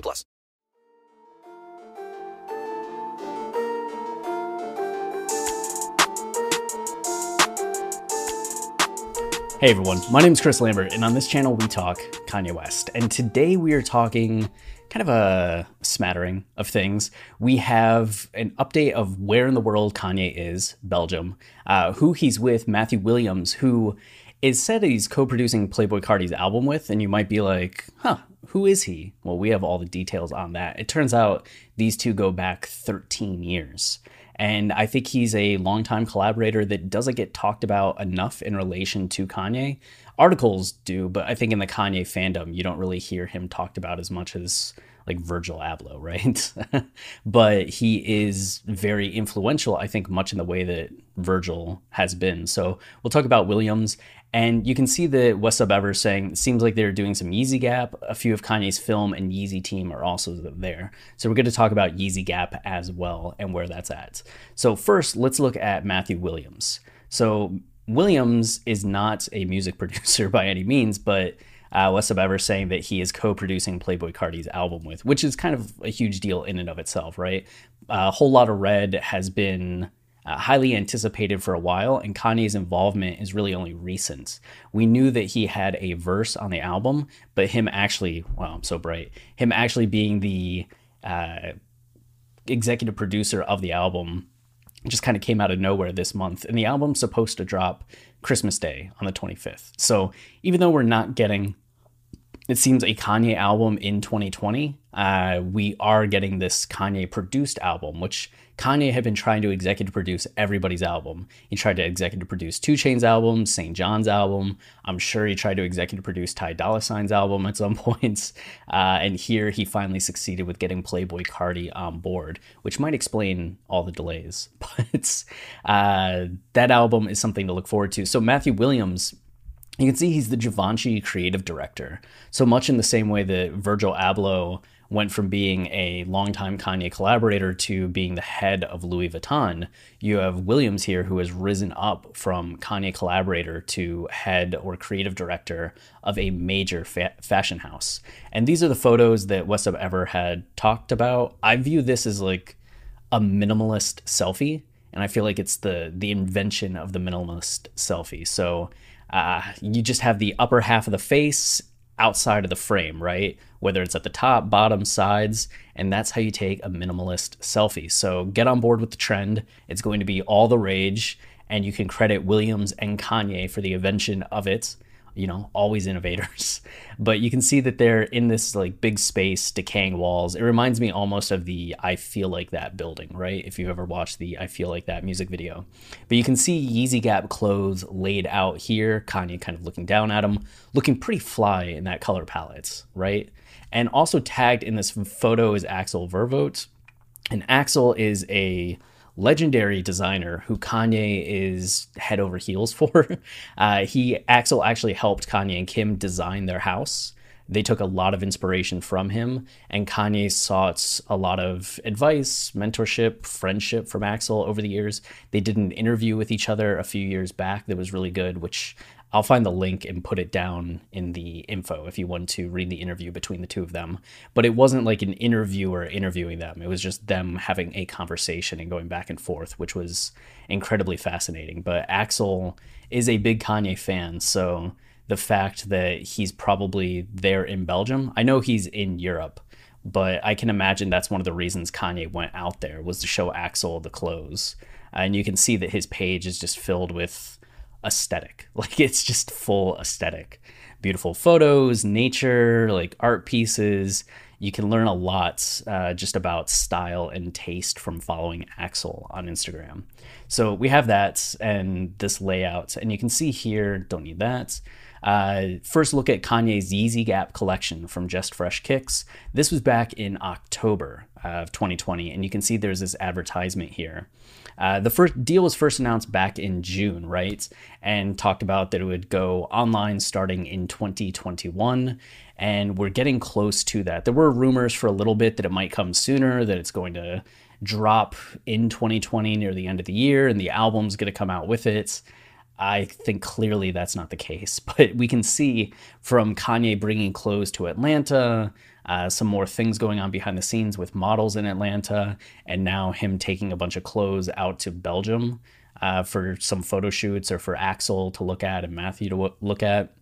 plus. Hey everyone, my name is Chris Lambert, and on this channel we talk Kanye West. And today we are talking kind of a smattering of things. We have an update of where in the world Kanye is, Belgium, uh, who he's with, Matthew Williams, who is said he's co producing Playboi Carti's album with. And you might be like, huh, who is he? Well, we have all the details on that. It turns out these two go back 13 years. And I think he's a longtime collaborator that doesn't get talked about enough in relation to Kanye. Articles do, but I think in the Kanye fandom, you don't really hear him talked about as much as like Virgil Abloh, right? but he is very influential, I think, much in the way that Virgil has been. So we'll talk about Williams. And you can see that West Sub Ever saying it seems like they're doing some Yeezy Gap. A few of Kanye's film and Yeezy team are also there. So we're going to talk about Yeezy Gap as well and where that's at. So first, let's look at Matthew Williams. So Williams is not a music producer by any means, but uh, West Sub Ever saying that he is co-producing Playboi Carti's album with, which is kind of a huge deal in and of itself, right? A Whole Lotta Red has been uh, highly anticipated for a while, and Kanye's involvement is really only recent. We knew that he had a verse on the album, but him actually, wow, I'm so bright, him actually being the uh, executive producer of the album just kind of came out of nowhere this month. And the album's supposed to drop Christmas Day on the 25th. So even though we're not getting it seems a Kanye album in 2020. Uh, we are getting this Kanye produced album, which Kanye had been trying to executive produce everybody's album. He tried to executive produce 2 Chainz album, St. John's album. I'm sure he tried to executive produce Ty Dolla Sign's album at some points. Uh, and here he finally succeeded with getting Playboi Carti on board, which might explain all the delays. But uh, that album is something to look forward to. So Matthew Williams you can see he's the Givenchy creative director. So much in the same way that Virgil Abloh went from being a longtime Kanye collaborator to being the head of Louis Vuitton, you have Williams here who has risen up from Kanye collaborator to head or creative director of a major fa- fashion house. And these are the photos that West Sub Ever had talked about. I view this as like a minimalist selfie, and I feel like it's the the invention of the minimalist selfie. So uh, you just have the upper half of the face outside of the frame, right? Whether it's at the top, bottom, sides, and that's how you take a minimalist selfie. So get on board with the trend. It's going to be all the rage, and you can credit Williams and Kanye for the invention of it you know, always innovators. But you can see that they're in this like big space, decaying walls. It reminds me almost of the I Feel Like That building, right? If you've ever watched the I Feel Like That music video. But you can see Yeezy Gap clothes laid out here, Kanye kind of looking down at them, looking pretty fly in that color palette, right? And also tagged in this photo is Axel Vervoordt. And Axel is a legendary designer who Kanye is head over heels for. Uh, he Axel actually helped Kanye and Kim design their house. They took a lot of inspiration from him, and Kanye sought a lot of advice, mentorship, friendship from Axel over the years. They did an interview with each other a few years back that was really good, which I'll find the link and put it down in the info if you want to read the interview between the two of them. But it wasn't like an interviewer interviewing them, it was just them having a conversation and going back and forth, which was incredibly fascinating. But Axel is a big Kanye fan, so the fact that he's probably there in Belgium, I know he's in Europe. But I can imagine that's one of the reasons Kanye went out there was to show Axel the clothes. And you can see that his page is just filled with aesthetic. Like it's just full aesthetic. Beautiful photos, nature, like art pieces. You can learn a lot uh, just about style and taste from following Axel on Instagram. So we have that and this layout, and you can see here, don't need that. Uh, first look at Kanye's Yeezy Gap collection from Just Fresh Kicks. This was back in October of 2020, and you can see there's this advertisement here. Uh, the first deal was first announced back in June, right? And talked about that it would go online starting in 2021. And we're getting close to that. There were rumors for a little bit that it might come sooner, that it's going to drop in 2020 near the end of the year, and the album's going to come out with it. I think clearly that's not the case, but we can see from Kanye bringing clothes to Atlanta, uh, some more things going on behind the scenes with models in Atlanta, and now him taking a bunch of clothes out to Belgium uh, for some photo shoots or for Axel to look at and Matthew to look at.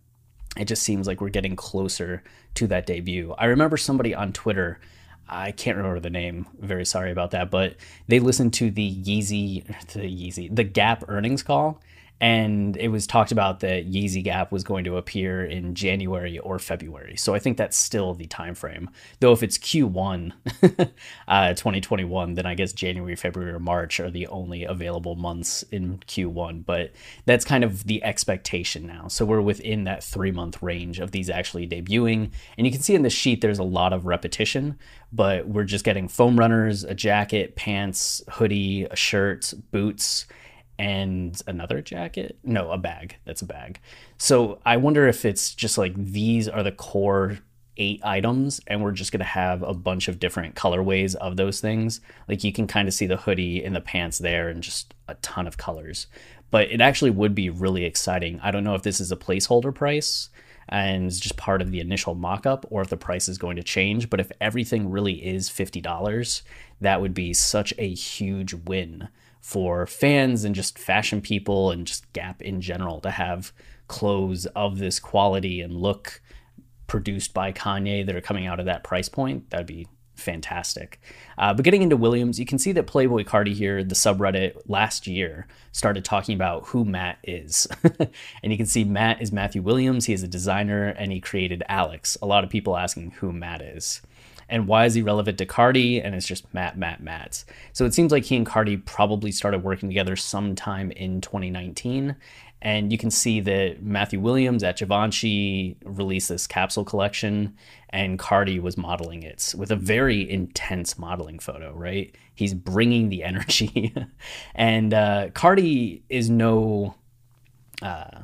It just seems like we're getting closer to that debut. I remember somebody on Twitter I can't remember the name. Very sorry about that. But they listened to the Yeezy, the Yeezy, the Gap earnings call, and it was talked about that Yeezy Gap was going to appear in January or February. So I think that's still the time frame. Though if it's Q1 uh, 2021, then I guess January, February, or March are the only available months in Q1. But that's kind of the expectation now. So we're within that three month range of these actually debuting. And you can see in the sheet there's a lot of repetition, but we're just getting foam runners, a jacket, pants, hoodie, a shirt, boots and another jacket. No, a bag. That's a bag. So I wonder if it's just like these are the core eight items and we're just going to have a bunch of different colorways of those things. Like you can kind of see the hoodie and the pants there and just a ton of colors. But it actually would be really exciting. I don't know if this is a placeholder price and just part of the initial mock-up or if the price is going to change but if everything really is $50 that would be such a huge win for fans and just fashion people and just Gap in general to have clothes of this quality and look produced by Kanye that are coming out of that price point. That'd be fantastic. Uh, but getting into Williams, you can see that Playboi Carti here, the subreddit last year, started talking about who Matt is. and you can see Matt is Matthew Williams. He is a designer and he created Alyx. A lot of people asking who Matt is and why is he relevant to Carti? And it's just Matt, Matt, Matt. So it seems like he and Carti probably started working together sometime in 2019. And you can see that Matthew Williams at Givenchy released this capsule collection, and Carti was modeling it with a very intense modeling photo, right? He's bringing the energy. and uh, Carti is no. Uh,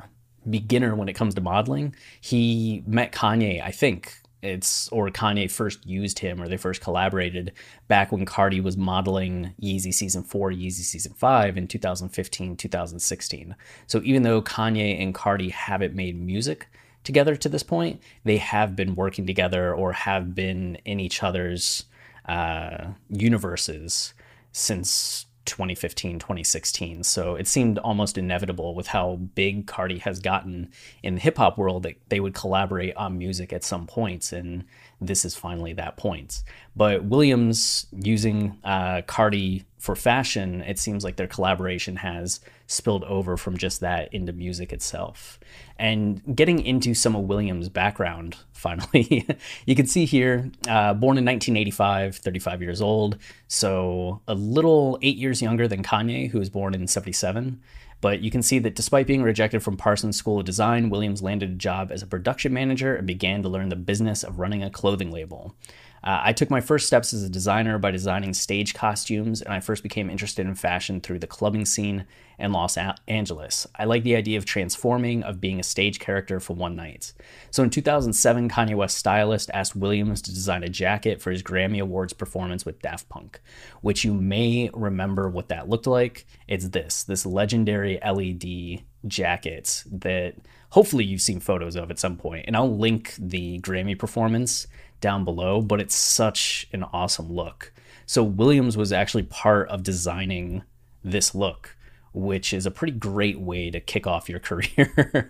beginner when it comes to modeling. He met Kanye, I think, it's or Kanye first used him or they first collaborated back when Carti was modeling Yeezy season 4, Yeezy season 5 in 2015, 2016. So even though Kanye and Carti haven't made music together to this point, they have been working together or have been in each other's uh, universes since 2015, 2016. So it seemed almost inevitable with how big Carti has gotten in the hip hop world that they would collaborate on music at some points. And this is finally that point. But Williams using uh, Carti for fashion, it seems like their collaboration has spilled over from just that into music itself. And getting into some of Williams' background, finally, you can see here, uh, born in 1985, 35 years old, so a little eight years younger than Kanye, who was born in 77. But you can see that despite being rejected from Parsons School of Design, Williams landed a job as a production manager and began to learn the business of running a clothing label. Uh, I took my first steps as a designer by designing stage costumes, and I first became interested in fashion through the clubbing scene in Los Angeles. I like the idea of transforming, of being a stage character for one night. So in 2007, Kanye West stylist asked Williams to design a jacket for his Grammy Awards performance with Daft Punk, which you may remember what that looked like. It's this, this legendary LED jacket that hopefully you've seen photos of at some point, and I'll link the Grammy performance down below, but it's such an awesome look. So Williams was actually part of designing this look, which is a pretty great way to kick off your career.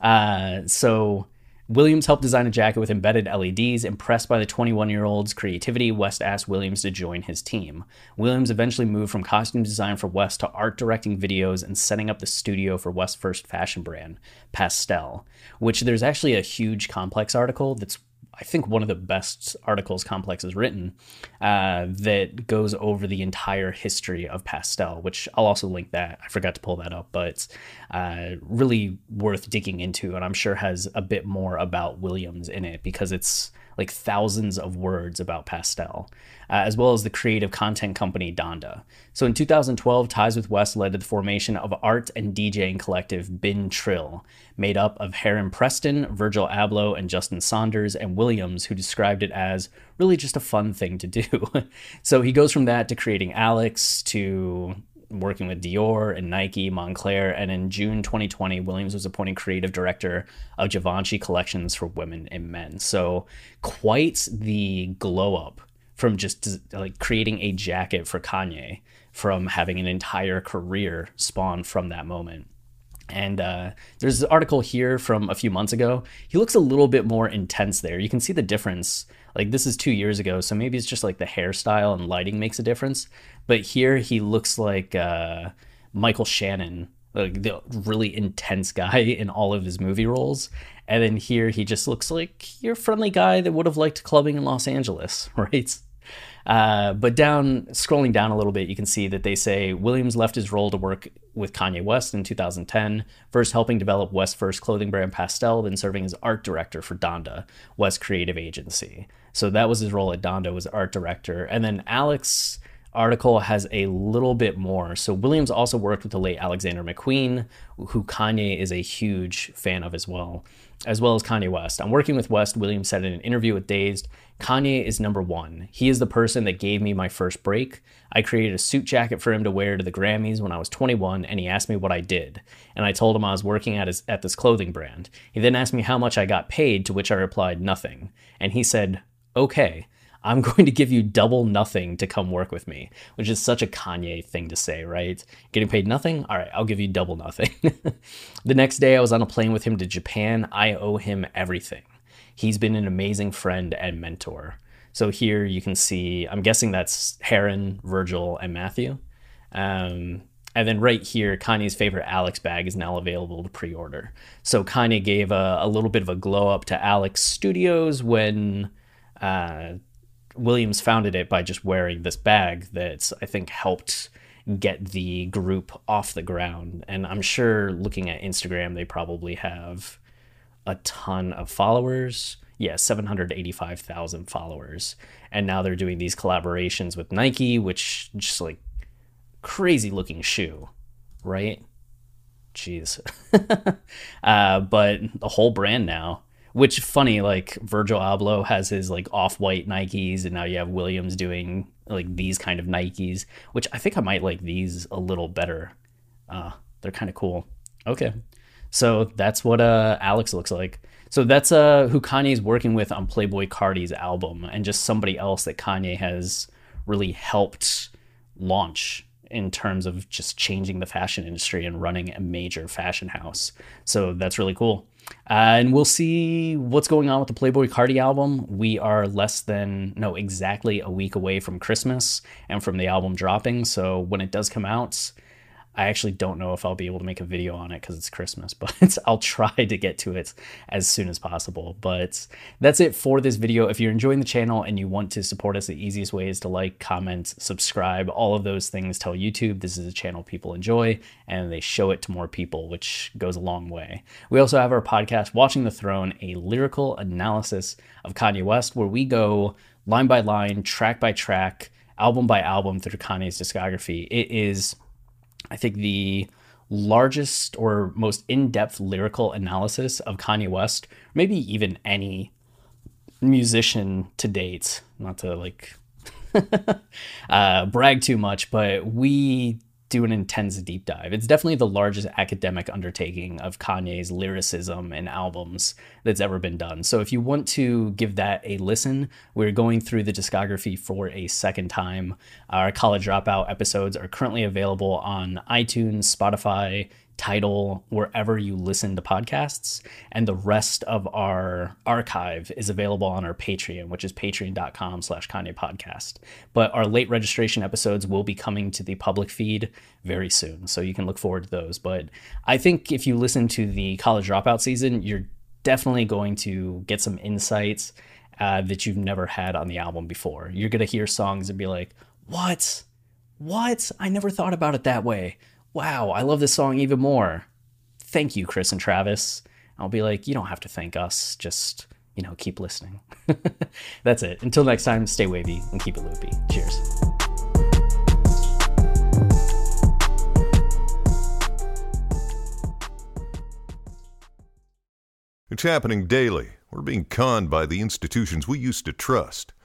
uh, so Williams helped design a jacket with embedded LEDs. Impressed by the 21 year old's creativity, West asked Williams to join his team. Williams eventually moved from costume design for West to art directing videos and setting up the studio for West's first fashion brand, Pastelle, which there's actually a huge complex article that's I think one of the best articles Complex has written uh, that goes over the entire history of Pastelle, which I'll also link that. I forgot to pull that up, but uh, really worth digging into, and I'm sure has a bit more about Williams in it because it's like thousands of words about Pastelle, uh, as well as the creative content company Donda. So in 2012, Ties with West led to the formation of art and DJing collective Been Trill, made up of Heron Preston, Virgil Abloh, and Justin Saunders, and Williams, who described it as really just a fun thing to do. so he goes from that to creating Alyx to working with Dior and Nike, Moncler, and in June 2020, Williams was appointed creative director of Givenchy collections for women and men. So quite the glow up from just like creating a jacket for Kanye, from having an entire career spawn from that moment. And uh, there's an article here from a few months ago. He looks a little bit more intense there. You can see the difference. Like this is two years ago, so maybe it's just like the hairstyle and lighting makes a difference. But here he looks like uh, Michael Shannon, like the really intense guy in all of his movie roles. And then here he just looks like your friendly guy that would have liked clubbing in Los Angeles, right? Uh, but down, scrolling down a little bit, you can see that they say Williams left his role to work with Kanye West in 2010, first helping develop West's first clothing brand Pastelle, then serving as art director for Donda, West creative agency. So that was his role at Donda, was art director. And then Alyx article has a little bit more. So Williams also worked with the late Alexander McQueen, who Kanye is a huge fan of as well, as well as Kanye West. I'm working with West, Williams said in an interview with Dazed, Kanye is number one. He is the person that gave me my first break. I created a suit jacket for him to wear to the Grammys when I was 21, and he asked me what I did. And I told him I was working at, his, at this clothing brand. He then asked me how much I got paid, to which I replied, nothing. And he said, okay. I'm going to give you double nothing to come work with me, which is such a Kanye thing to say, right? Getting paid nothing? All right, I'll give you double nothing. the next day, I was on a plane with him to Japan. I owe him everything. He's been an amazing friend and mentor. So here you can see, I'm guessing that's Heron, Virgil, and Matthew. Um, and then right here, Kanye's favorite Alyx bag is now available to pre order. So Kanye gave a, a, little bit of a glow up to Alyx Studios when. Uh, Williams founded it by just wearing this bag that's I think helped get the group off the ground. And I'm sure looking at Instagram, they probably have a ton of followers. Yeah, 785,000 followers. And now they're doing these collaborations with Nike, which just like crazy looking shoe, right? Jeez. uh, but the whole brand now which funny, like Virgil Abloh has his like off-white Nikes, and now you have Williams doing like these kind of Nikes, which I think I might like these a little better. Uh, they're kind of cool. Okay, so that's what uh Alyx looks like. So that's uh who Kanye's working with on Playboi Carti's album, and just somebody else that Kanye has really helped launch in terms of just changing the fashion industry and running a major fashion house. So that's really cool. Uh, and we'll see what's going on with the Playboi Carti album. We are less than, no, exactly a week away from Christmas and from the album dropping. So when it does come out, I actually don't know if I'll be able to make a video on it because it's Christmas, but I'll try to get to it as soon as possible. But that's it for this video. If you're enjoying the channel and you want to support us, the easiest way is to like, comment, subscribe. All of those things tell YouTube this is a channel people enjoy and they show it to more people, which goes a long way. We also have our podcast, Watching the Throne, a lyrical analysis of Kanye West, where we go line by line, track by track, album by album through Kanye's discography. It is I think the largest or most in-depth lyrical analysis of Kanye West, maybe even any musician to date. Not to like uh, brag too much, but we do an intense deep dive. It's definitely the largest academic undertaking of Kanye's lyricism and albums that's ever been done. So if you want to give that a listen, we're going through the discography for a second time. Our college dropout episodes are currently available on iTunes, Spotify, Tidal, wherever you listen to podcasts. And the rest of our archive is available on our Patreon, which is patreon.com slash Kanye podcast. But our late registration episodes will be coming to the public feed very soon. So you can look forward to those. But I think if you listen to the college dropout season, you're definitely going to get some insights uh, that you've never had on the album before. You're gonna hear songs and be like, "What? What? I never thought about it that way. Wow, I love this song even more." Thank you, Chris and Travis. I'll be like, you don't have to thank us. Just you know, keep listening. That's it. Until next time, stay wavy and keep it loopy. Cheers. It's happening daily. We're being conned by the institutions we used to trust.